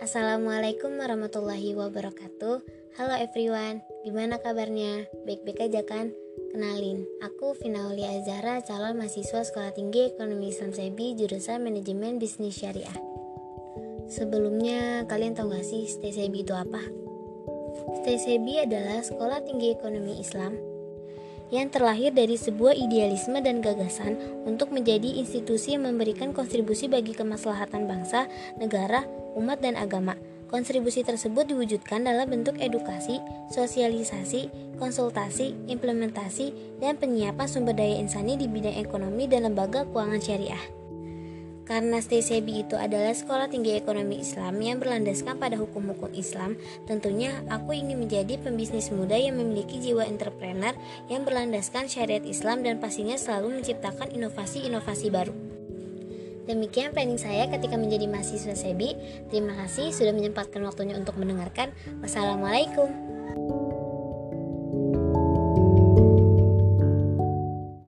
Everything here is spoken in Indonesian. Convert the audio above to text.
Assalamualaikum warahmatullahi wabarakatuh Halo everyone, gimana kabarnya? Baik-baik aja kan? Kenalin, aku Finauli Azara, calon mahasiswa Sekolah Tinggi Ekonomi Islam Sebi, jurusan Manajemen Bisnis Syariah Sebelumnya, kalian tahu gak sih STSEBI itu apa? STSEBI adalah Sekolah Tinggi Ekonomi Islam yang terlahir dari sebuah idealisme dan gagasan untuk menjadi institusi yang memberikan kontribusi bagi kemaslahatan bangsa, negara, umat, dan agama. Kontribusi tersebut diwujudkan dalam bentuk edukasi, sosialisasi, konsultasi, implementasi, dan penyiapan sumber daya insani di bidang ekonomi dan lembaga keuangan syariah. Karena STCB itu adalah sekolah tinggi ekonomi Islam yang berlandaskan pada hukum-hukum Islam, tentunya aku ingin menjadi pembisnis muda yang memiliki jiwa entrepreneur yang berlandaskan syariat Islam dan pastinya selalu menciptakan inovasi-inovasi baru. Demikian planning saya ketika menjadi mahasiswa SEBI. Terima kasih sudah menyempatkan waktunya untuk mendengarkan. Wassalamualaikum.